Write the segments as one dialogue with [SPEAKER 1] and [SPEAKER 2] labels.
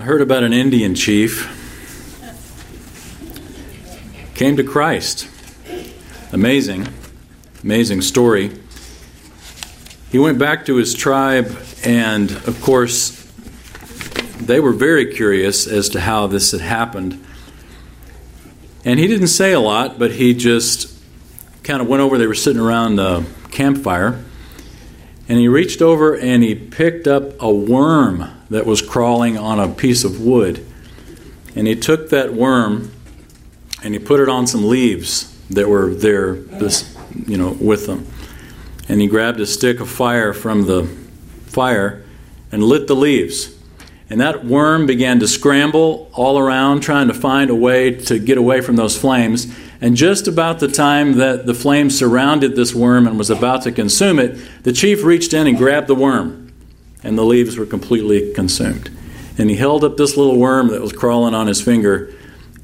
[SPEAKER 1] I heard about an Indian chief came to Christ. Amazing, amazing story. He went back to his tribe, and of course, they were very curious as to how this had happened. And he didn't say a lot, but he just kind of went over. They were sitting around a campfire, and he reached over and he picked up a worm that was crawling on a piece of wood. And he took that worm and he put it on some leaves that were there, this, you know, with them. And he grabbed a stick of fire from the fire and lit the leaves. And that worm began to scramble all around, trying to find a way to get away from those flames. And just about the time that the flame surrounded this worm and was about to consume it, the chief reached in and grabbed the worm, and the leaves were completely consumed. And he held up this little worm that was crawling on his finger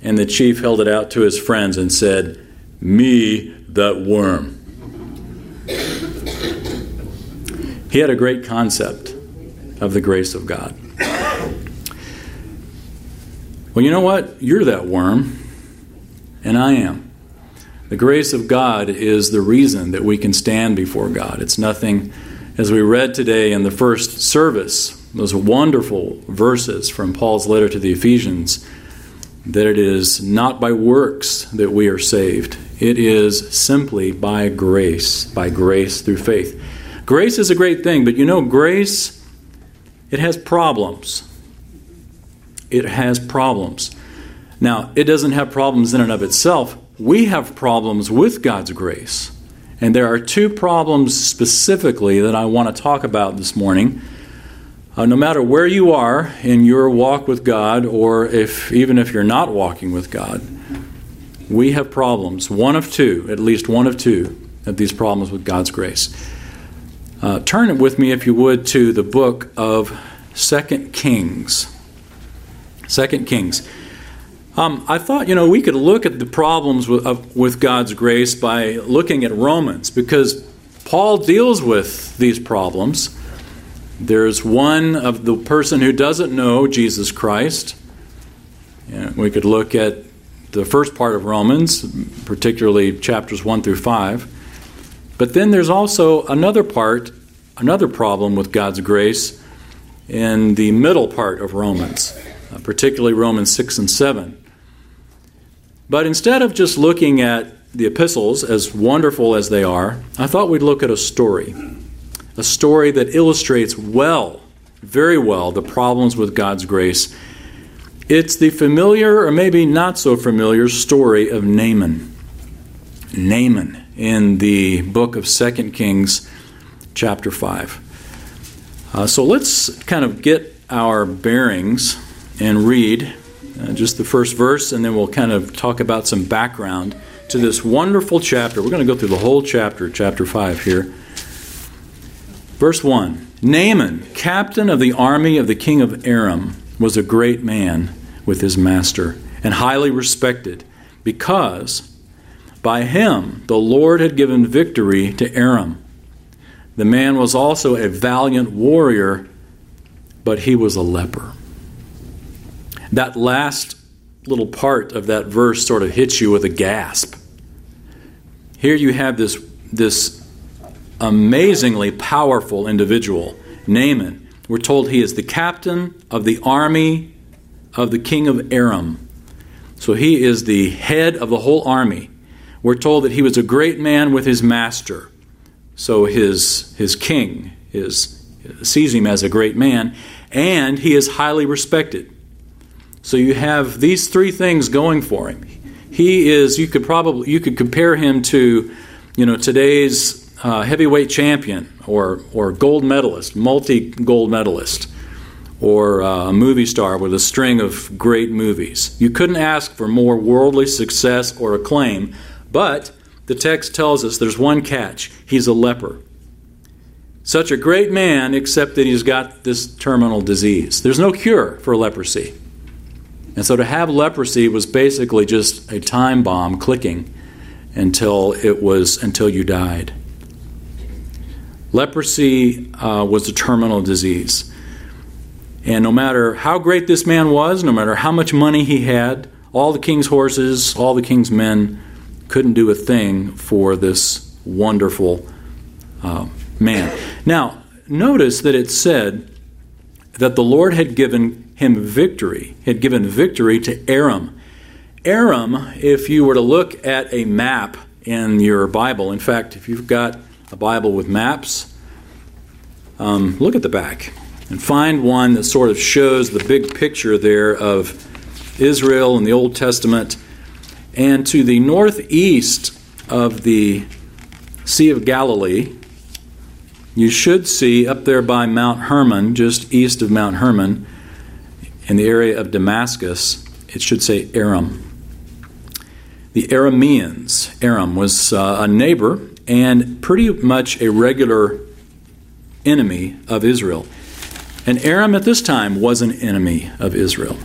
[SPEAKER 1] and the chief held it out to his friends and said, Me, that worm. He had a great concept of the grace of God. Well, you know what? You're that worm, and I am. The grace of God is the reason that we can stand before God. It's nothing, as we read today in the first service, those wonderful verses from Paul's letter to the Ephesians that it is not by works that we are saved. It is simply by grace, by grace through faith. Grace is a great thing, but you know, grace, it has problems. It has problems. Now, it doesn't have problems in and of itself. We have problems with God's grace. And there are two problems specifically that I want to talk about this morning. Uh, no matter where you are in your walk with God, or if even if you're not walking with God, we have problems. One of two, at least one of two, of these problems with God's grace. Uh, turn it with me, if you would, to the book of Second Kings. Second Kings. Um, I thought, you know, we could look at the problems with, uh, with God's grace by looking at Romans because Paul deals with these problems. There's one of the person who doesn't know Jesus Christ. we could look at the first part of Romans, particularly chapters 1 through 5. But then there's also another part, another problem with God's grace in the middle part of Romans, uh, particularly Romans 6 and 7. But instead of just looking at the epistles, as wonderful as they are, I thought we'd look at a story a story that illustrates well, very well, the problems with God's grace. It's the familiar, or maybe not so familiar, story of Naaman. Naaman in the book of Second Kings, chapter 5. Uh, so let's kind of get our bearings and read uh, just the first verse, and then we'll kind of talk about some background to this wonderful chapter. We're going to go through the whole chapter, chapter 5 here. Verse 1 Naaman, captain of the army of the king of Aram, was a great man with his master and highly respected because by him the Lord had given victory to Aram. The man was also a valiant warrior, but he was a leper. That last little part of that verse sort of hits you with a gasp. Here you have this, this amazingly powerful individual, Naaman. We're told he is the captain of the army of the king of Aram. So he is the head of the whole army. We're told that he was a great man with his master. So his, his king is, sees him as a great man, and he is highly respected. So you have these three things going for him. He is, you could probably, you could compare him to, you know, today's uh, heavyweight champion or, or gold medalist, multi gold medalist, or uh, a movie star with a string of great movies. You couldn't ask for more worldly success or acclaim, but the text tells us there's one catch he's a leper. Such a great man, except that he's got this terminal disease. There's no cure for leprosy. And so to have leprosy was basically just a time bomb clicking until it was until you died. Leprosy uh, was a terminal disease. And no matter how great this man was, no matter how much money he had, all the king's horses, all the king's men couldn't do a thing for this wonderful uh, man. Now, notice that it said that the Lord had given him victory, had given victory to Aram. Aram, if you were to look at a map in your Bible, in fact, if you've got a Bible with maps, um, look at the back and find one that sort of shows the big picture there of Israel in the Old Testament. And to the northeast of the Sea of Galilee, you should see up there by Mount Hermon, just east of Mount Hermon, in the area of Damascus, it should say Aram. The Arameans, Aram was uh, a neighbor and pretty much a regular enemy of Israel. And Aram at this time was an enemy of Israel.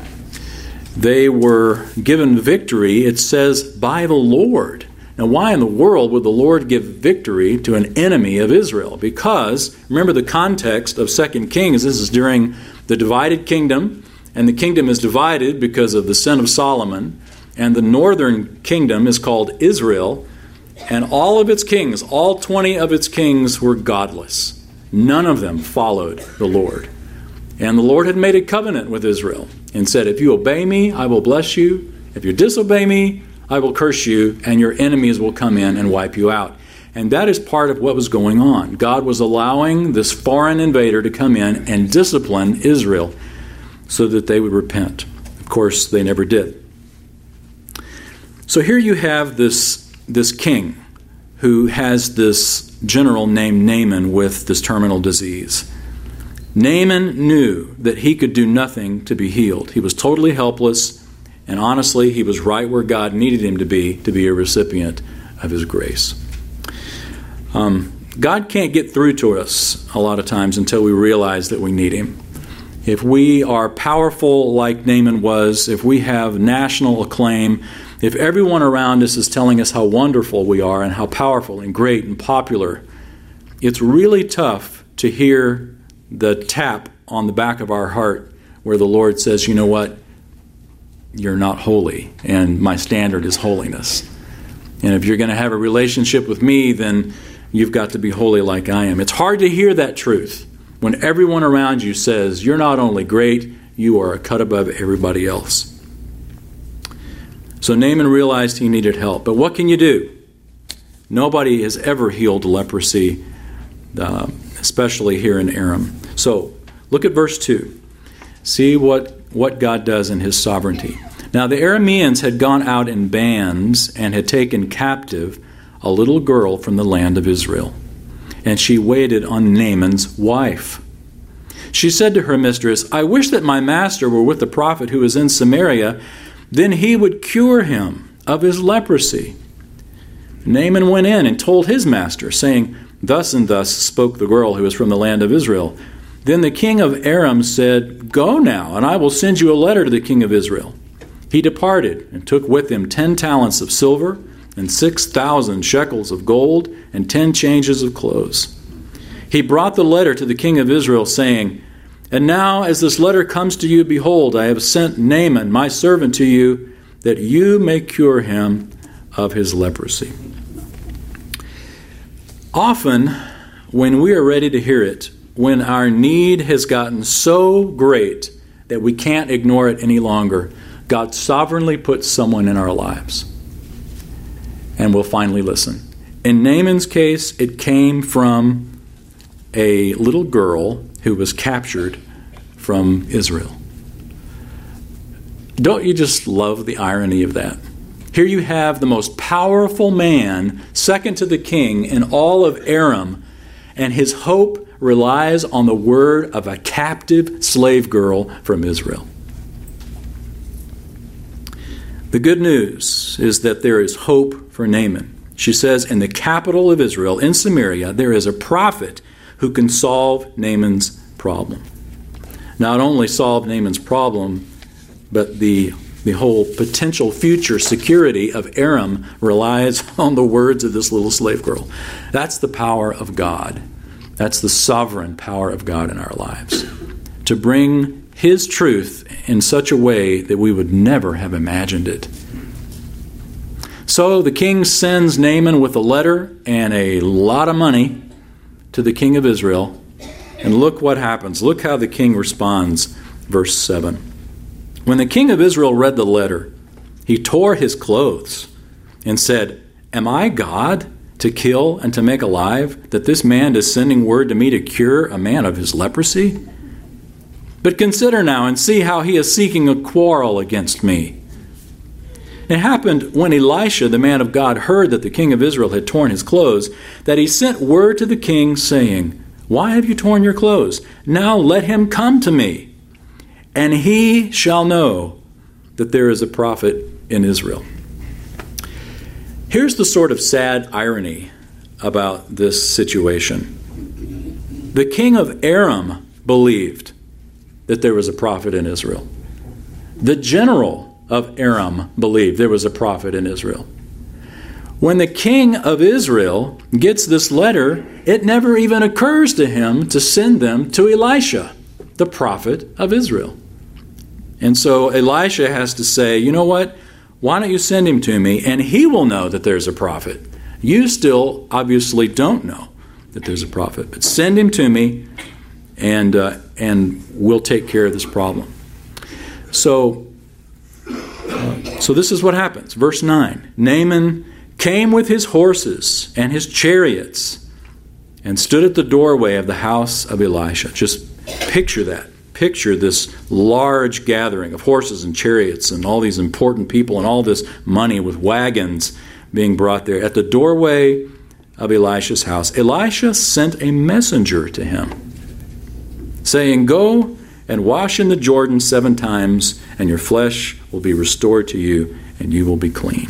[SPEAKER 1] They were given victory, it says, by the Lord. Now, why in the world would the Lord give victory to an enemy of Israel? Because, remember the context of 2 Kings, this is during the divided kingdom, and the kingdom is divided because of the sin of Solomon, and the northern kingdom is called Israel, and all of its kings, all 20 of its kings, were godless. None of them followed the Lord. And the Lord had made a covenant with Israel and said, If you obey me, I will bless you. If you disobey me, I will curse you, and your enemies will come in and wipe you out. And that is part of what was going on. God was allowing this foreign invader to come in and discipline Israel so that they would repent. Of course, they never did. So here you have this, this king who has this general named Naaman with this terminal disease. Naaman knew that he could do nothing to be healed. He was totally helpless, and honestly, he was right where God needed him to be to be a recipient of his grace. Um, God can't get through to us a lot of times until we realize that we need him. If we are powerful like Naaman was, if we have national acclaim, if everyone around us is telling us how wonderful we are and how powerful and great and popular, it's really tough to hear the tap on the back of our heart where the Lord says, You know what? You're not holy, and my standard is holiness. And if you're going to have a relationship with me, then you've got to be holy like I am. It's hard to hear that truth when everyone around you says, You're not only great, you are a cut above everybody else. So Naaman realized he needed help. But what can you do? Nobody has ever healed leprosy, uh, especially here in Aram. So look at verse 2. See what, what God does in his sovereignty. Now the Arameans had gone out in bands and had taken captive a little girl from the land of Israel. And she waited on Naaman's wife. She said to her mistress, I wish that my master were with the prophet who is in Samaria then he would cure him of his leprosy. Naaman went in and told his master, saying, Thus and thus spoke the girl who is from the land of Israel. Then the king of Aram said, Go now, and I will send you a letter to the king of Israel. He departed and took with him ten talents of silver, and six thousand shekels of gold, and ten changes of clothes. He brought the letter to the king of Israel, saying, and now, as this letter comes to you, behold, I have sent Naaman, my servant, to you, that you may cure him of his leprosy. Often, when we are ready to hear it, when our need has gotten so great that we can't ignore it any longer, God sovereignly puts someone in our lives. And we'll finally listen. In Naaman's case, it came from a little girl who was captured from Israel. Don't you just love the irony of that? Here you have the most powerful man, second to the king in all of Aram, and his hope relies on the word of a captive slave girl from Israel. The good news is that there is hope for Naaman. She says, In the capital of Israel, in Samaria, there is a prophet who can solve Naaman's problem. Not only solve Naaman's problem, but the, the whole potential future security of Aram relies on the words of this little slave girl. That's the power of God. That's the sovereign power of God in our lives. To bring His truth in such a way that we would never have imagined it. So the king sends Naaman with a letter and a lot of money to the king of Israel. And look what happens. Look how the king responds. Verse 7. When the king of Israel read the letter, he tore his clothes and said, Am I God to kill and to make alive, that this man is sending word to me to cure a man of his leprosy? But consider now and see how he is seeking a quarrel against me. It happened when Elisha, the man of God, heard that the king of Israel had torn his clothes, that he sent word to the king, saying, Why have you torn your clothes? Now let him come to me, and he shall know that there is a prophet in Israel. Here's the sort of sad irony about this situation. The king of Aram believed that there was a prophet in Israel. The general of Aram believed there was a prophet in Israel. When the king of Israel gets this letter, it never even occurs to him to send them to Elisha, the prophet of Israel. And so Elisha has to say, you know what? Why don't you send him to me and he will know that there's a prophet? You still obviously don't know that there's a prophet, but send him to me and, uh, and we'll take care of this problem. So so this is what happens. Verse 9 Naaman came with his horses and his chariots and stood at the doorway of the house of Elisha. Just picture that. Picture this large gathering of horses and chariots and all these important people and all this money with wagons being brought there. At the doorway of Elisha's house, Elisha sent a messenger to him, saying, Go and wash in the Jordan seven times, and your flesh will be restored to you, and you will be clean.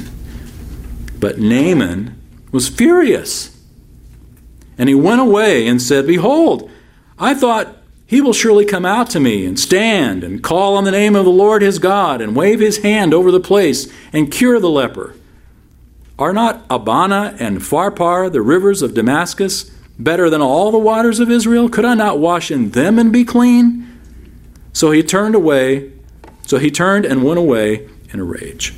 [SPEAKER 1] But Naaman was furious. And he went away and said, Behold, I thought he will surely come out to me and stand and call on the name of the Lord his God and wave his hand over the place and cure the leper. Are not Abana and Pharpar, the rivers of Damascus, better than all the waters of Israel? Could I not wash in them and be clean? So he turned away, so he turned and went away in a rage.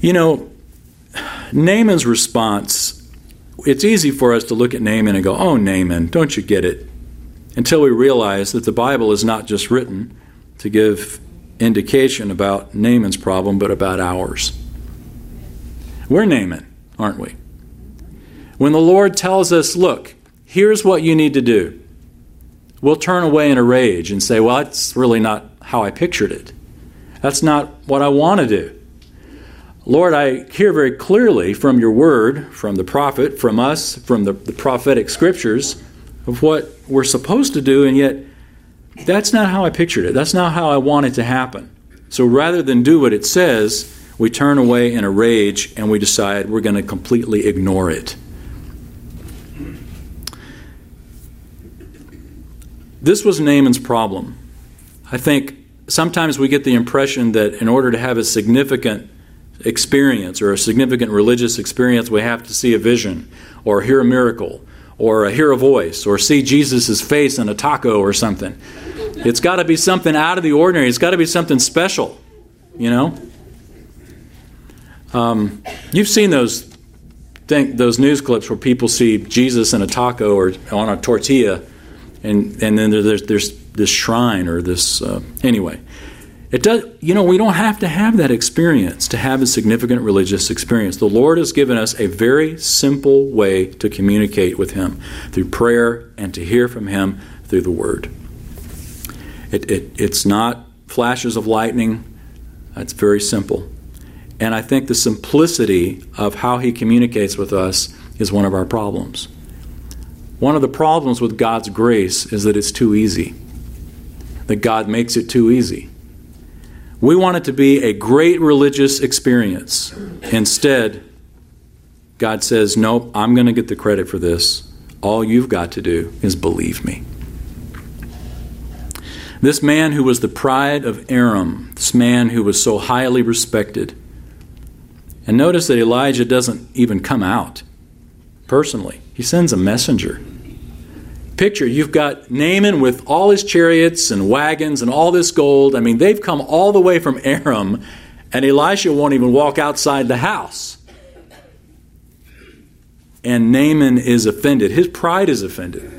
[SPEAKER 1] You know, Naaman's response, it's easy for us to look at Naaman and go, oh, Naaman, don't you get it? Until we realize that the Bible is not just written to give indication about Naaman's problem, but about ours. We're Naaman, aren't we? When the Lord tells us, look, here's what you need to do we'll turn away in a rage and say, well, that's really not how I pictured it. That's not what I want to do. Lord, I hear very clearly from your word, from the prophet, from us, from the, the prophetic scriptures of what we're supposed to do, and yet that's not how I pictured it. That's not how I want it to happen. So rather than do what it says, we turn away in a rage and we decide we're going to completely ignore it. This was Naaman's problem. I think sometimes we get the impression that in order to have a significant experience or a significant religious experience, we have to see a vision or hear a miracle or hear a voice or see Jesus' face in a taco or something. It's got to be something out of the ordinary. It's got to be something special, you know? Um, you've seen those think, those news clips where people see Jesus in a taco or on a tortilla and and then there's there's this shrine or this uh, anyway. It does, you know, we don't have to have that experience to have a significant religious experience. The Lord has given us a very simple way to communicate with Him through prayer and to hear from Him through the Word. It, it, it's not flashes of lightning, it's very simple. And I think the simplicity of how He communicates with us is one of our problems. One of the problems with God's grace is that it's too easy, that God makes it too easy. We want it to be a great religious experience. Instead, God says, Nope, I'm going to get the credit for this. All you've got to do is believe me. This man who was the pride of Aram, this man who was so highly respected. And notice that Elijah doesn't even come out personally, he sends a messenger picture, you've got Naaman with all his chariots and wagons and all this gold. I mean, they've come all the way from Aram, and Elisha won't even walk outside the house. And Naaman is offended. His pride is offended.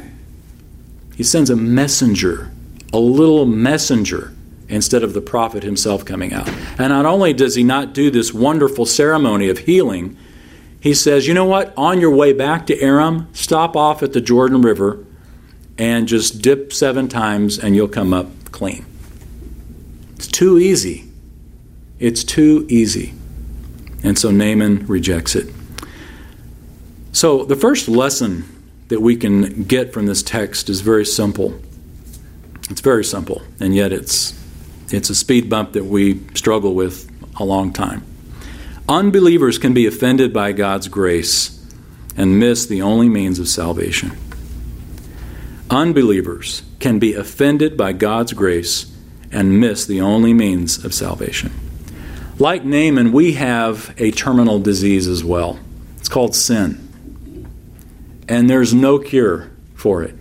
[SPEAKER 1] He sends a messenger, a little messenger, instead of the prophet himself coming out. And not only does he not do this wonderful ceremony of healing, he says, You know what? On your way back to Aram, stop off at the Jordan River and just dip seven times and you'll come up clean. It's too easy. It's too easy. And so Naaman rejects it. So the first lesson that we can get from this text is very simple. It's very simple, and yet it's it's a speed bump that we struggle with a long time. Unbelievers can be offended by God's grace and miss the only means of salvation. Unbelievers can be offended by God's grace and miss the only means of salvation. Like Naaman, we have a terminal disease as well. It's called sin. And there's no cure for it.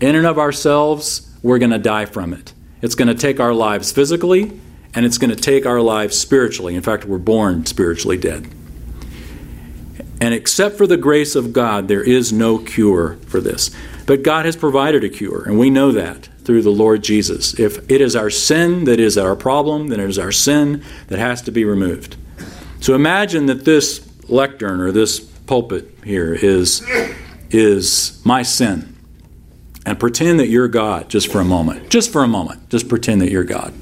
[SPEAKER 1] In and of ourselves, we're going to die from it. It's going to take our lives physically, and it's going to take our lives spiritually. In fact, we're born spiritually dead. And except for the grace of God, there is no cure for this. But God has provided a cure, and we know that through the Lord Jesus. If it is our sin that is our problem, then it is our sin that has to be removed. So imagine that this lectern or this pulpit here is, is my sin. And pretend that you're God just for a moment. Just for a moment. Just pretend that you're God.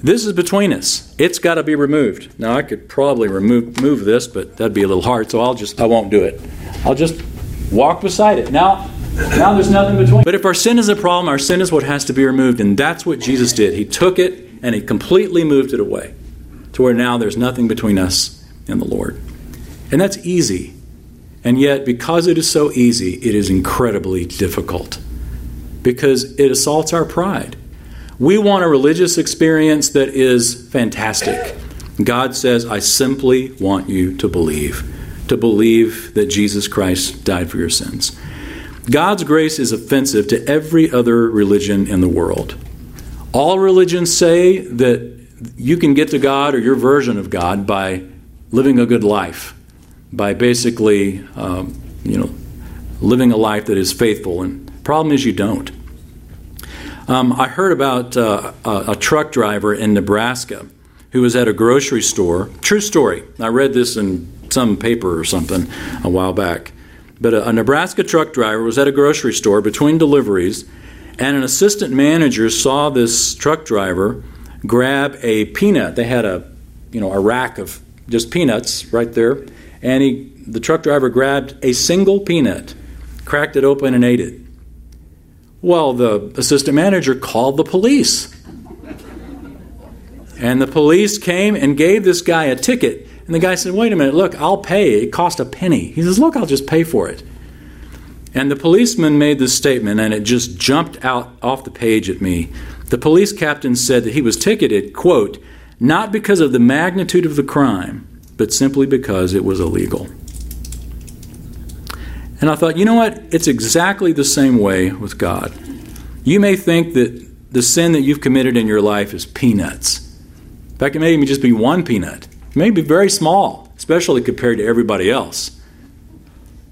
[SPEAKER 1] This is between us. It's got to be removed. Now I could probably remove move this, but that'd be a little hard, so I'll just I won't do it. I'll just walk beside it. Now now there's nothing between. But if our sin is a problem, our sin is what has to be removed, and that's what Jesus did. He took it and he completely moved it away to where now there's nothing between us and the Lord. And that's easy. And yet, because it is so easy, it is incredibly difficult because it assaults our pride. We want a religious experience that is fantastic. God says, I simply want you to believe, to believe that Jesus Christ died for your sins. God's grace is offensive to every other religion in the world. All religions say that you can get to God or your version of God by living a good life, by basically, um, you know, living a life that is faithful. And the problem is you don't. Um, I heard about uh, a, a truck driver in Nebraska who was at a grocery store. True story. I read this in some paper or something a while back. But a, a, Nebraska truck driver was at a grocery store between deliveries, and an assistant manager saw this truck driver grab a peanut. They had a, you know, a rack of just peanuts right there, and he, the truck driver grabbed a single peanut, cracked it open, and ate it. Well, the assistant manager called the police. And the police came and gave this guy a ticket. And the guy said, Wait a minute, look, I'll pay. It cost a penny. He says, Look, I'll just pay for it. And the policeman made this statement, and it just jumped out off the page at me. The police captain said that he was ticketed, quote, not because of the magnitude of the crime, but simply because it was illegal. And I thought, you know what? It's exactly the same way with God. You may think that the sin that you've committed in your life is peanuts. In fact, it may even just be one peanut. May be very small, especially compared to everybody else.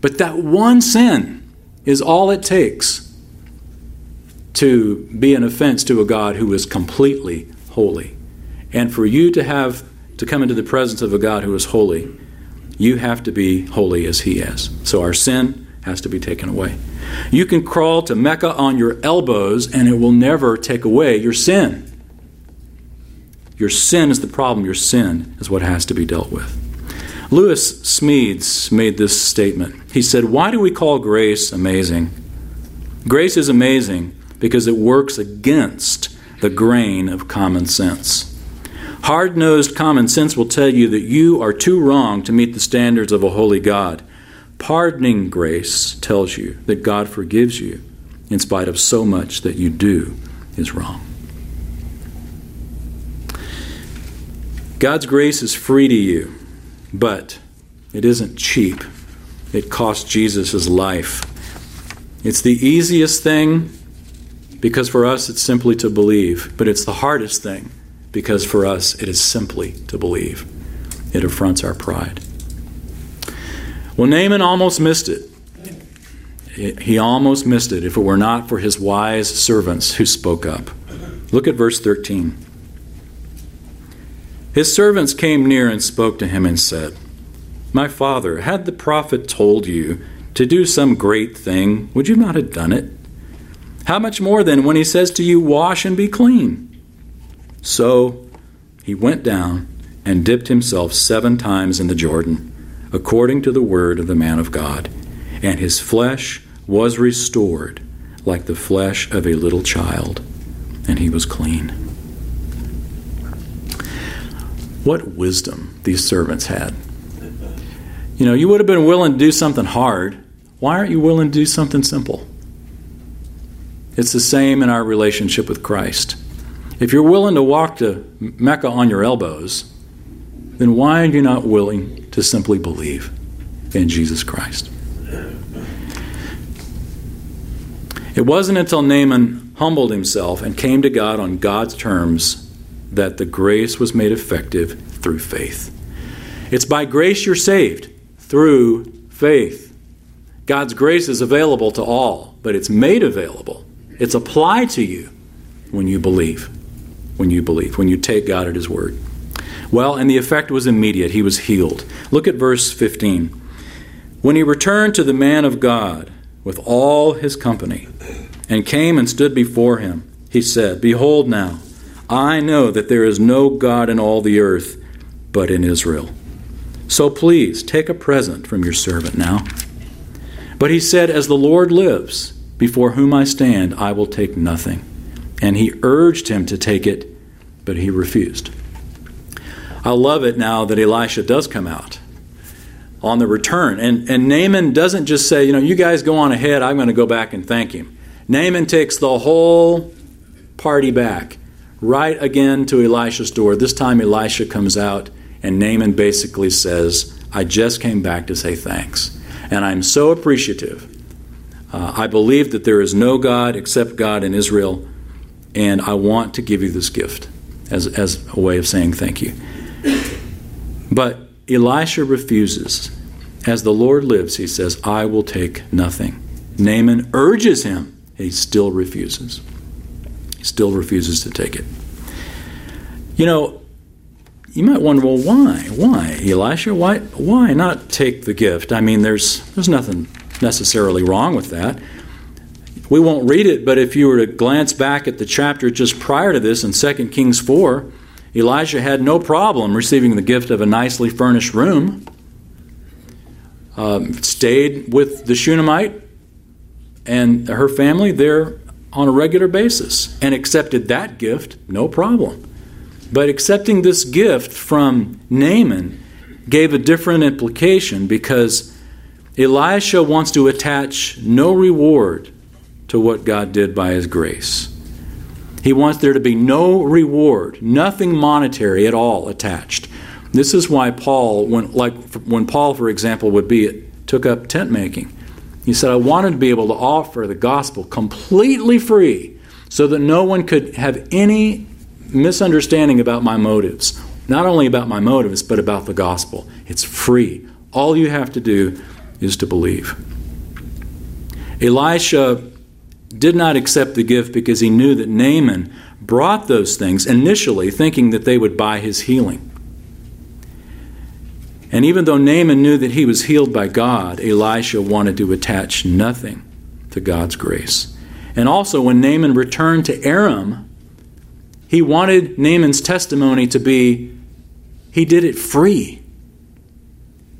[SPEAKER 1] But that one sin is all it takes to be an offense to a God who is completely holy. And for you to have to come into the presence of a God who is holy, you have to be holy as He is. So our sin has to be taken away. You can crawl to Mecca on your elbows, and it will never take away your sin. Your sin is the problem. Your sin is what has to be dealt with. Lewis Smedes made this statement. He said, Why do we call grace amazing? Grace is amazing because it works against the grain of common sense. Hard nosed common sense will tell you that you are too wrong to meet the standards of a holy God. Pardoning grace tells you that God forgives you in spite of so much that you do is wrong. God's grace is free to you, but it isn't cheap. It cost Jesus his life. It's the easiest thing because for us it's simply to believe, but it's the hardest thing because for us it is simply to believe. It affronts our pride. Well, Naaman almost missed it. He almost missed it if it were not for his wise servants who spoke up. Look at verse 13. His servants came near and spoke to him and said, My father, had the prophet told you to do some great thing, would you not have done it? How much more then when he says to you, Wash and be clean? So he went down and dipped himself seven times in the Jordan, according to the word of the man of God, and his flesh was restored like the flesh of a little child, and he was clean. What wisdom these servants had. You know, you would have been willing to do something hard. Why aren't you willing to do something simple? It's the same in our relationship with Christ. If you're willing to walk to Mecca on your elbows, then why are you not willing to simply believe in Jesus Christ? It wasn't until Naaman humbled himself and came to God on God's terms that the grace was made effective through faith. It's by grace you're saved, through faith. God's grace is available to all, but it's made available. It's applied to you when you believe. When you believe, when you take God at His word. Well, and the effect was immediate. He was healed. Look at verse 15. When he returned to the man of God with all his company and came and stood before him, he said, Behold now, I know that there is no God in all the earth but in Israel. So please take a present from your servant now. But he said, As the Lord lives, before whom I stand, I will take nothing. And he urged him to take it, but he refused. I love it now that Elisha does come out on the return. And, and Naaman doesn't just say, you know, you guys go on ahead, I'm going to go back and thank him. Naaman takes the whole party back right again to Elisha's door. This time Elisha comes out, and Naaman basically says, I just came back to say thanks. And I'm so appreciative. Uh, I believe that there is no God except God in Israel, and I want to give you this gift as, as a way of saying thank you. But Elisha refuses. As the Lord lives, he says, I will take nothing. Naaman urges him, he still refuses still refuses to take it. You know, you might wonder, well, why? Why, Elisha? Why, why not take the gift? I mean, there's, there's nothing necessarily wrong with that. We won't read it, but if you were to glance back at the chapter just prior to this in 2 Kings 4, Elijah had no problem receiving the gift of a nicely furnished room. Um, stayed with the Shunammite and her family there on a regular basis and accepted that gift, no problem. But accepting this gift from Naaman gave a different implication because Elisha wants to attach no reward to what God did by his grace. He wants there to be no reward, nothing monetary at all attached. This is why Paul, when, like when Paul, for example, would be took up tent making, he said, I wanted to be able to offer the gospel completely free so that no one could have any misunderstanding about my motives. Not only about my motives, but about the gospel. It's free. All you have to do is to believe. Elisha did not accept the gift because he knew that Naaman brought those things initially thinking that they would buy his healing. And even though Naaman knew that he was healed by God, Elisha wanted to attach nothing to God's grace. And also, when Naaman returned to Aram, he wanted Naaman's testimony to be he did it free.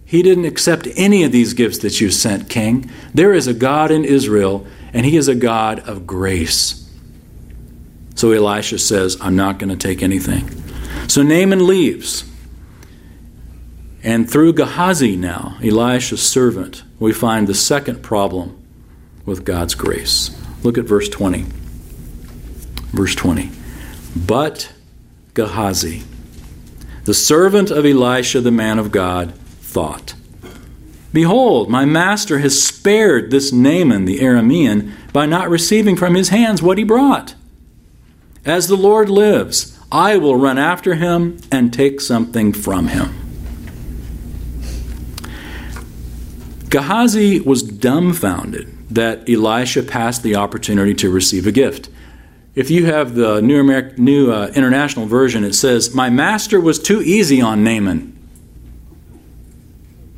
[SPEAKER 1] He didn't accept any of these gifts that you sent, king. There is a God in Israel, and he is a God of grace. So Elisha says, I'm not going to take anything. So Naaman leaves. And through Gehazi now, Elisha's servant, we find the second problem with God's grace. Look at verse 20. Verse 20. But Gehazi, the servant of Elisha, the man of God, thought. Behold, my master has spared this Naaman the Aramean by not receiving from his hands what he brought. As the Lord lives, I will run after him and take something from him. Gehazi was dumbfounded that Elisha passed the opportunity to receive a gift. If you have the New, American, New uh, International Version, it says, My master was too easy on Naaman.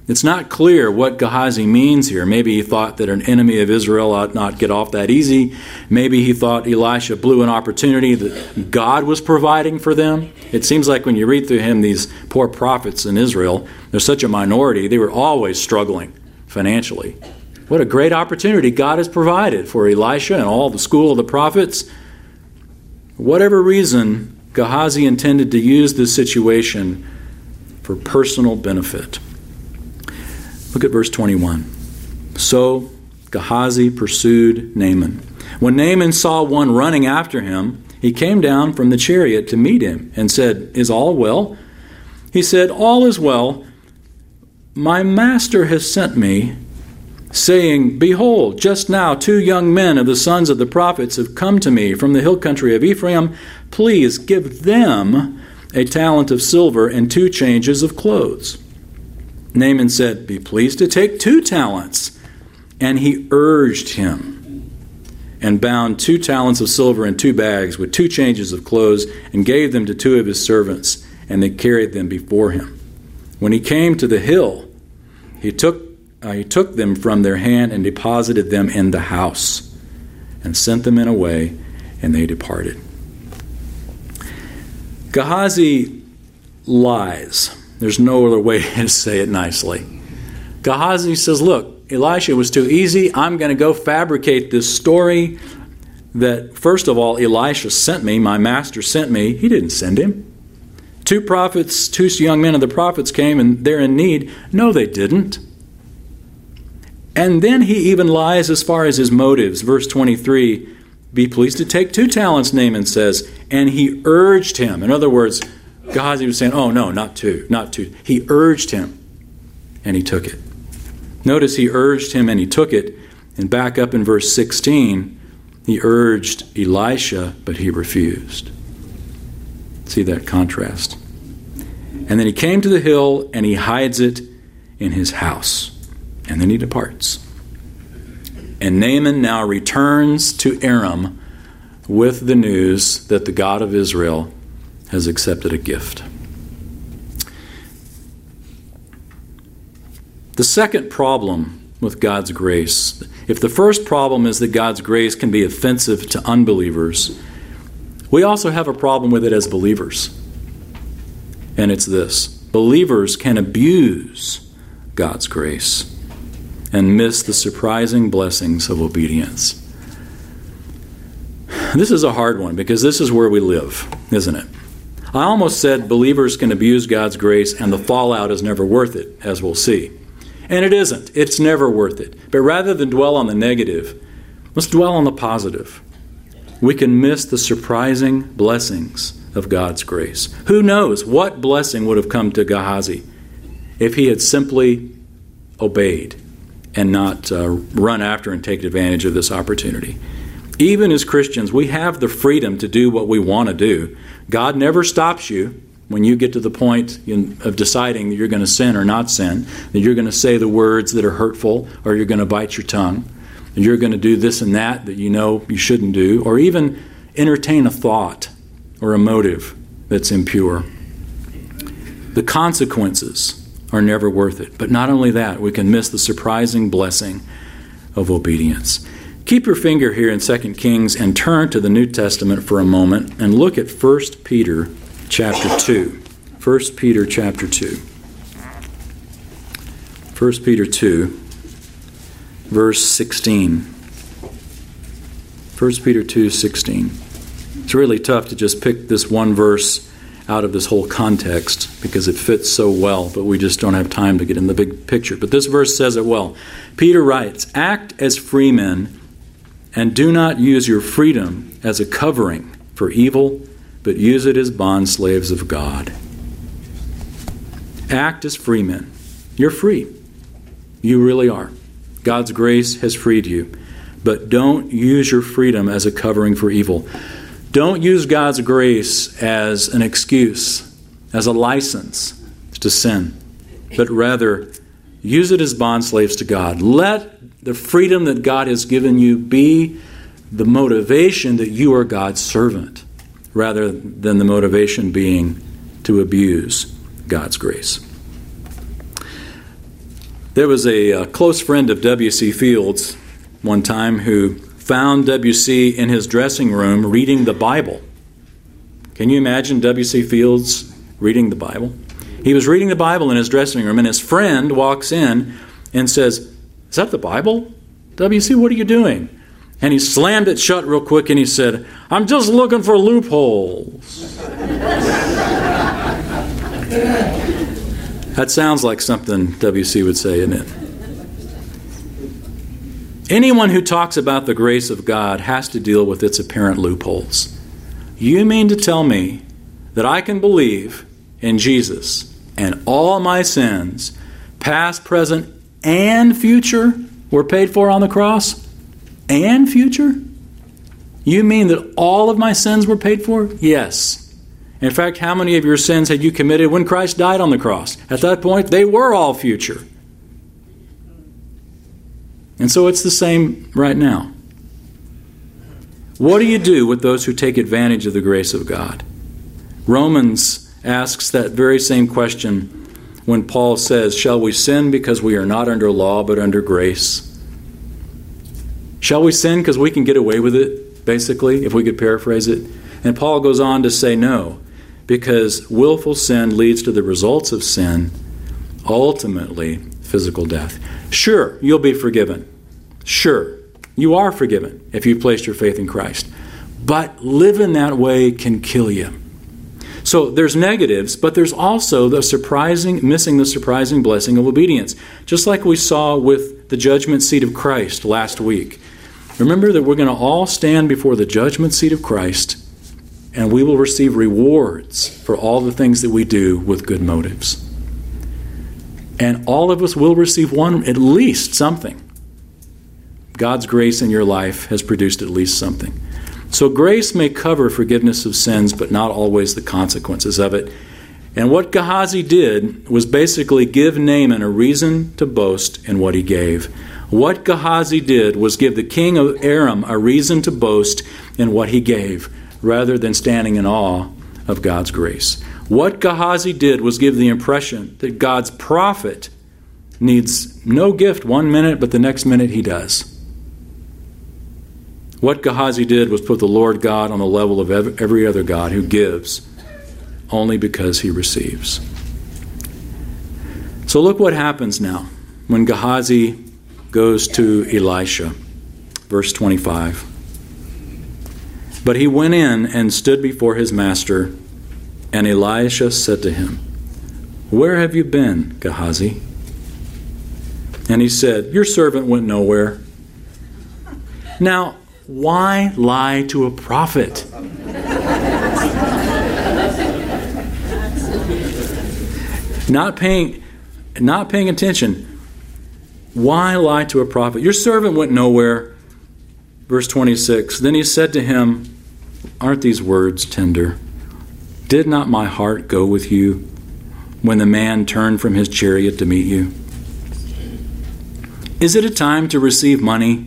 [SPEAKER 1] It's not clear what Gehazi means here. Maybe he thought that an enemy of Israel ought not get off that easy. Maybe he thought Elisha blew an opportunity that God was providing for them. It seems like when you read through him, these poor prophets in Israel, they're such a minority, they were always struggling financially. What a great opportunity God has provided for Elisha and all the school of the prophets. whatever reason, Gehazi intended to use this situation for personal benefit. Look at verse 21. So Gehazi pursued Naaman. When Naaman saw one running after him, he came down from the chariot to meet him and said, Is all well? He said, All is well. My master has sent me, saying, Behold, just now two young men of the sons of the prophets have come to me from the hill country of Ephraim. Please give them a talent of silver and two changes of clothes. Naaman said, Be pleased to take two talents. And he urged him and bound two talents of silver in two bags with two changes of clothes and gave them to two of his servants, and they carried them before him. When he came to the hill, he took, uh, he took them from their hand and deposited them in the house and sent them in away, and they departed. Gehazi lies there's no other way to say it nicely. Gehazi says, Look, Elisha was too easy. I'm going to go fabricate this story that, first of all, Elisha sent me, my master sent me. He didn't send him. Two prophets, two young men of the prophets came and they're in need. No, they didn't. And then he even lies as far as his motives. Verse 23 Be pleased to take two talents, Naaman says. And he urged him. In other words, Gehazi was saying, Oh, no, not two, not two. He urged him, and he took it. Notice he urged him and he took it. And back up in verse 16, he urged Elisha, but he refused. See that contrast. And then he came to the hill and he hides it in his house. And then he departs. And Naaman now returns to Aram with the news that the God of Israel has accepted a gift. The second problem with God's grace, if the first problem is that God's grace can be offensive to unbelievers, we also have a problem with it as believers. And it's this believers can abuse God's grace and miss the surprising blessings of obedience. This is a hard one because this is where we live, isn't it? I almost said believers can abuse God's grace and the fallout is never worth it, as we'll see. And it isn't. It's never worth it. But rather than dwell on the negative, let's dwell on the positive. We can miss the surprising blessings of God's grace. Who knows what blessing would have come to Gehazi if he had simply obeyed and not uh, run after and take advantage of this opportunity. Even as Christians, we have the freedom to do what we want to do. God never stops you when you get to the point in, of deciding that you're going to sin or not sin, that you're going to say the words that are hurtful, or you're going to bite your tongue, and you're going to do this and that that you know you shouldn't do, or even entertain a thought or a motive that's impure. The consequences are never worth it. But not only that, we can miss the surprising blessing of obedience. Keep your finger here in 2 Kings and turn to the New Testament for a moment and look at 1 Peter chapter 2. 1 Peter chapter 2. 1 Peter 2, verse 16. 1 Peter 2, 16. It's really tough to just pick this one verse out of this whole context because it fits so well, but we just don't have time to get in the big picture. But this verse says it well. Peter writes, Act as free men and do not use your freedom as a covering for evil, but use it as bond slaves of God. Act as free men. You're free. You really are. God's grace has freed you. But don't use your freedom as a covering for evil. Don't use God's grace as an excuse, as a license to sin, but rather use it as bond slaves to God. Let the freedom that God has given you be the motivation that you are God's servant, rather than the motivation being to abuse God's grace. There was a, a close friend of W.C. Fields one time who found W.C. in his dressing room reading the Bible. Can you imagine W.C. Fields reading the Bible? He was reading the Bible in his dressing room, and his friend walks in and says, Is that the Bible? W.C., what are you doing? And he slammed it shut real quick and he said, I'm just looking for loopholes. that sounds like something W.C. would say, isn't it? Anyone who talks about the grace of God has to deal with its apparent loopholes. You mean to tell me that I can believe in Jesus and all my sins, past, present, and future, were paid for on the cross? And future? You mean that all of my sins were paid for? Yes. In fact, how many of your sins had you committed when Christ died on the cross? At that point, they were all future. And so it's the same right now. What do you do with those who take advantage of the grace of God? Romans asks that very same question when Paul says, Shall we sin because we are not under law but under grace? Shall we sin because we can get away with it, basically, if we could paraphrase it? And Paul goes on to say, No, because willful sin leads to the results of sin, ultimately, physical death. Sure, you'll be forgiven. Sure, you are forgiven if you've placed your faith in Christ. But living that way can kill you. So there's negatives, but there's also the surprising, missing the surprising blessing of obedience. Just like we saw with the judgment seat of Christ last week. Remember that we're going to all stand before the judgment seat of Christ, and we will receive rewards for all the things that we do with good motives. And all of us will receive one, at least something. God's grace in your life has produced at least something. So grace may cover forgiveness of sins, but not always the consequences of it. And what Gehazi did was basically give Naaman a reason to boast in what he gave. What Gehazi did was give the king of Aram a reason to boast in what he gave, rather than standing in awe of God's grace. What Gehazi did was give the impression that God's prophet needs no gift one minute, but the next minute he does. What Gehazi did was put the Lord God on the level of every other God who gives only because he receives. So look what happens now when Gehazi goes to Elisha. Verse 25. But he went in and stood before his master, and Elisha said to him, Where have you been, Gehazi? And he said, Your servant went nowhere. Now, why lie to a prophet? not paying not paying attention. Why lie to a prophet? Your servant went nowhere. Verse 26. Then he said to him, Aren't these words tender? Did not my heart go with you when the man turned from his chariot to meet you? Is it a time to receive money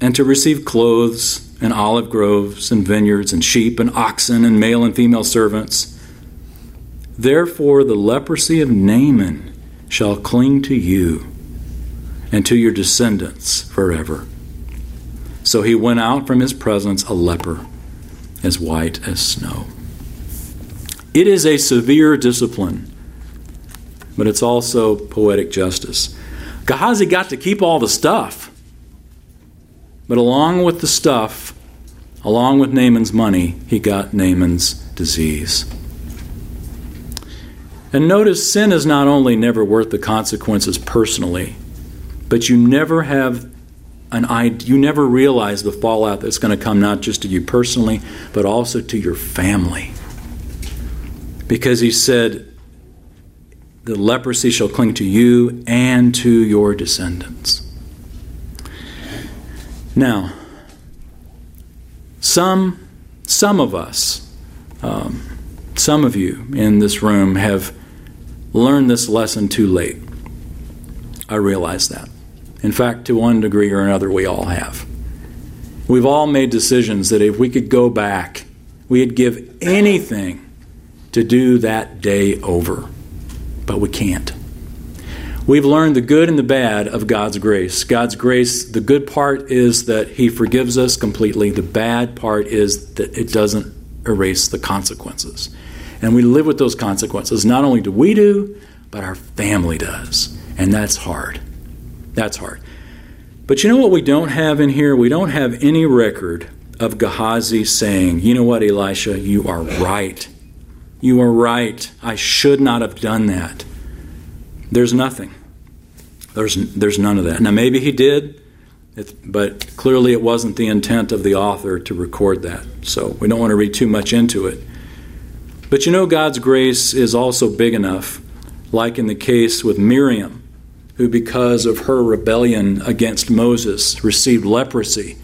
[SPEAKER 1] and to receive clothes and olive groves and vineyards and sheep and oxen and male and female servants. Therefore, the leprosy of Naaman shall cling to you and to your descendants forever. So he went out from his presence a leper, as white as snow. It is a severe discipline, but it's also poetic justice. Gehazi got to keep all the stuff. But along with the stuff, along with Naaman's money, he got Naaman's disease. And notice sin is not only never worth the consequences personally, but you never have an idea, you never realize the fallout that's going to come not just to you personally, but also to your family. Because he said, the leprosy shall cling to you and to your descendants. Now, some, some of us, um, some of you in this room have learned this lesson too late. I realize that. In fact, to one degree or another, we all have. We've all made decisions that if we could go back, we'd give anything to do that day over. But we can't. We've learned the good and the bad of God's grace. God's grace, the good part is that He forgives us completely. The bad part is that it doesn't erase the consequences. And we live with those consequences. Not only do we do, but our family does. And that's hard. That's hard. But you know what we don't have in here? We don't have any record of Gehazi saying, You know what, Elisha, you are right. You are right. I should not have done that. There's nothing. There's, there's none of that. Now, maybe he did, but clearly it wasn't the intent of the author to record that. So we don't want to read too much into it. But you know, God's grace is also big enough, like in the case with Miriam, who, because of her rebellion against Moses, received leprosy.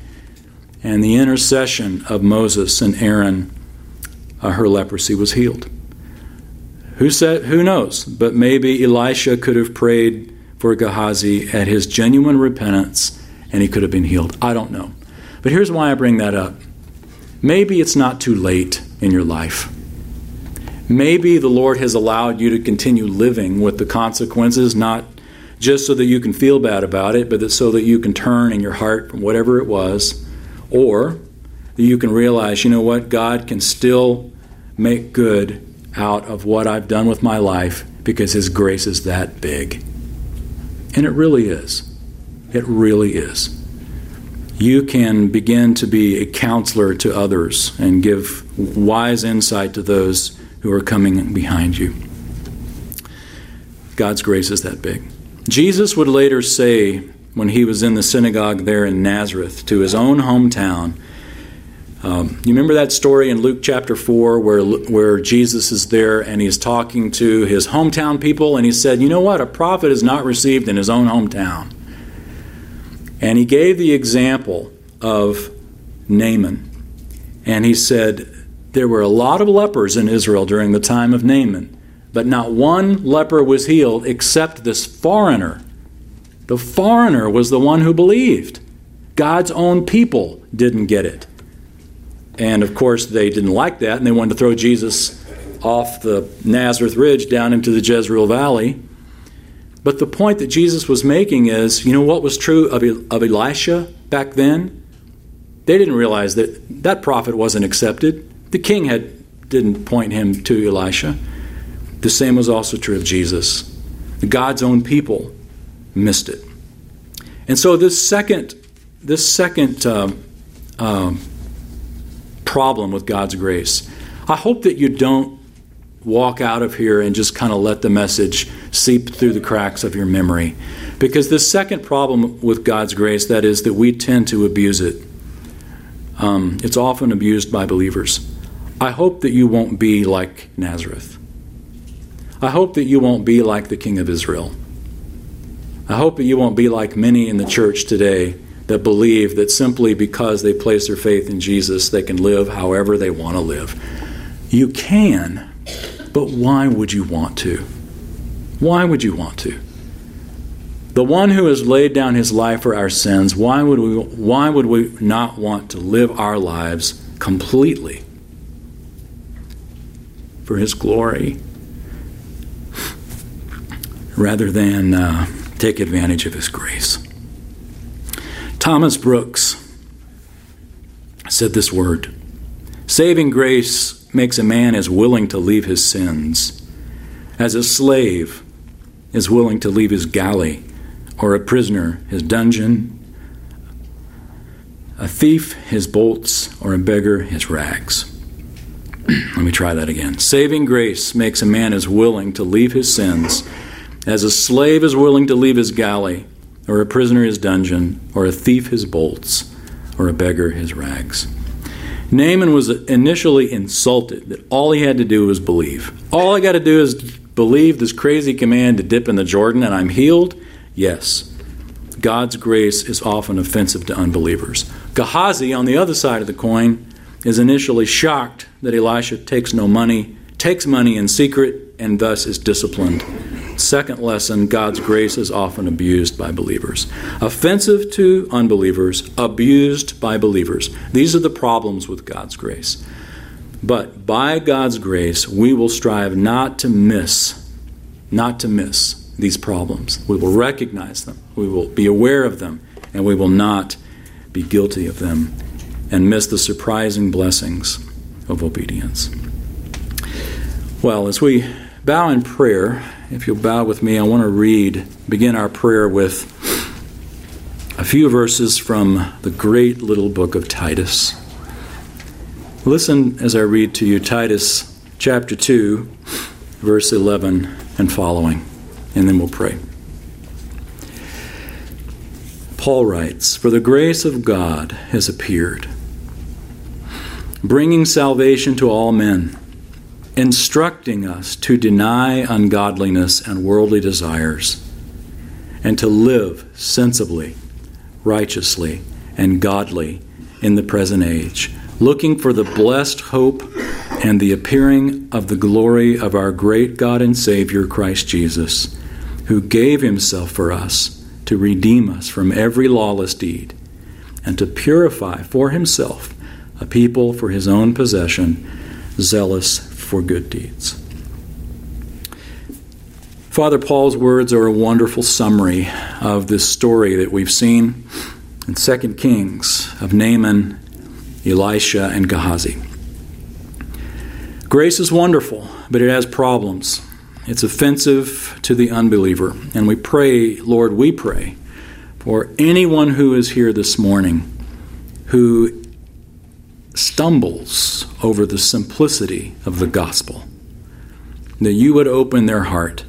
[SPEAKER 1] And the intercession of Moses and Aaron, uh, her leprosy was healed. Who said? Who knows? But maybe Elisha could have prayed for Gehazi at his genuine repentance, and he could have been healed. I don't know. But here's why I bring that up. Maybe it's not too late in your life. Maybe the Lord has allowed you to continue living with the consequences, not just so that you can feel bad about it, but that so that you can turn in your heart from whatever it was, or that you can realize, you know what, God can still make good out of what I've done with my life because His grace is that big. And it really is. It really is. You can begin to be a counselor to others and give wise insight to those who are coming behind you. God's grace is that big. Jesus would later say, when he was in the synagogue there in Nazareth, to his own hometown, um, you remember that story in Luke chapter 4 where, where Jesus is there and he's talking to his hometown people and he said, You know what? A prophet is not received in his own hometown. And he gave the example of Naaman. And he said, There were a lot of lepers in Israel during the time of Naaman. But not one leper was healed except this foreigner. The foreigner was the one who believed. God's own people didn't get it. And of course, they didn't like that, and they wanted to throw Jesus off the Nazareth Ridge down into the Jezreel Valley. But the point that Jesus was making is you know what was true of, of Elisha back then? They didn't realize that that prophet wasn't accepted. The king had, didn't point him to Elisha. The same was also true of Jesus. God's own people missed it. And so this second, this second um, um, problem with God's grace, I hope that you don't walk out of here and just kind of let the message seep through the cracks of your memory. Because the second problem with God's grace, that is, that we tend to abuse it. Um, it's often abused by believers. I hope that you won't be like Nazareth. I hope that you won't be like the King of Israel. I hope that you won't be like many in the church today that believe that simply because they place their faith in Jesus, they can live however they want to live. You can, but why would you want to? Why would you want to? The one who has laid down his life for our sins, why would we, why would we not want to live our lives completely for his glory rather than uh, take advantage of His grace. Thomas Brooks said this word Saving grace makes a man as willing to leave his sins as a slave is willing to leave his galley or a prisoner his dungeon, a thief his bolts, or a beggar his rags. Let me try that again. Saving grace makes a man as willing to leave his sins as a slave is willing to leave his galley, or a prisoner his dungeon, or a thief his bolts, or a beggar his rags. Naaman was initially insulted that all he had to do was believe. All I got to do is believe this crazy command to dip in the Jordan and I'm healed? Yes. God's grace is often offensive to unbelievers. Gehazi, on the other side of the coin, is initially shocked that Elisha takes no money, takes money in secret, and thus is disciplined. Second lesson God's grace is often abused by believers. Offensive to unbelievers, abused by believers. These are the problems with God's grace. But by God's grace, we will strive not to miss, not to miss these problems. We will recognize them, we will be aware of them, and we will not be guilty of them and miss the surprising blessings of obedience. Well, as we bow in prayer, if you'll bow with me, I want to read, begin our prayer with a few verses from the great little book of Titus. Listen as I read to you Titus chapter 2, verse 11 and following, and then we'll pray. Paul writes, For the grace of God has appeared, bringing salvation to all men, instructing us to deny ungodliness and worldly desires, and to live sensibly, righteously, and godly in the present age, looking for the blessed hope and the appearing of the glory of our great God and Savior, Christ Jesus, who gave himself for us to redeem us from every lawless deed, and to purify for himself a people for his own possession, zealous for good deeds. Father Paul's words are a wonderful summary of this story that we've seen in 2 Kings of Naaman, Elisha, and Gehazi. Grace is wonderful, but it has problems. It's offensive to the unbeliever. And we pray, Lord, we pray for anyone who is here this morning who stumbles over the simplicity of the gospel, that you would open their heart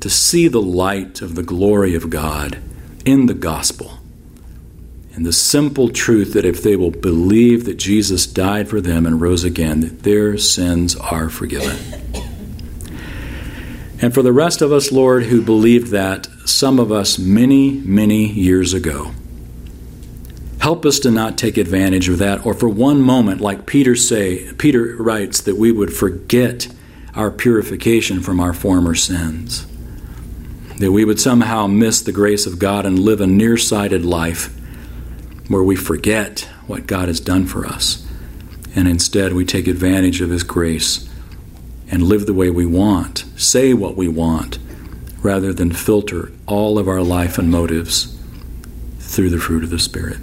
[SPEAKER 1] to see the light of the glory of God in the gospel and the simple truth that if they will believe that Jesus died for them and rose again, that their sins are forgiven. And for the rest of us, Lord, who believed that, some of us many, many years ago, help us to not take advantage of that or for one moment like Peter say Peter writes that we would forget our purification from our former sins that we would somehow miss the grace of God and live a nearsighted life where we forget what God has done for us and instead we take advantage of his grace and live the way we want, say what we want, rather than filter all of our life and motives through the fruit of the Spirit.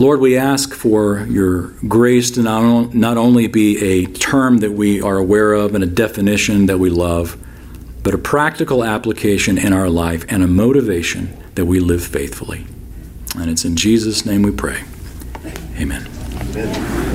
[SPEAKER 1] Lord, we ask for your grace to not, not only be a term that we are aware of and a definition that we love, but a practical application in our life and a motivation that we live faithfully. And it's in Jesus' name we pray. Amen. Amen.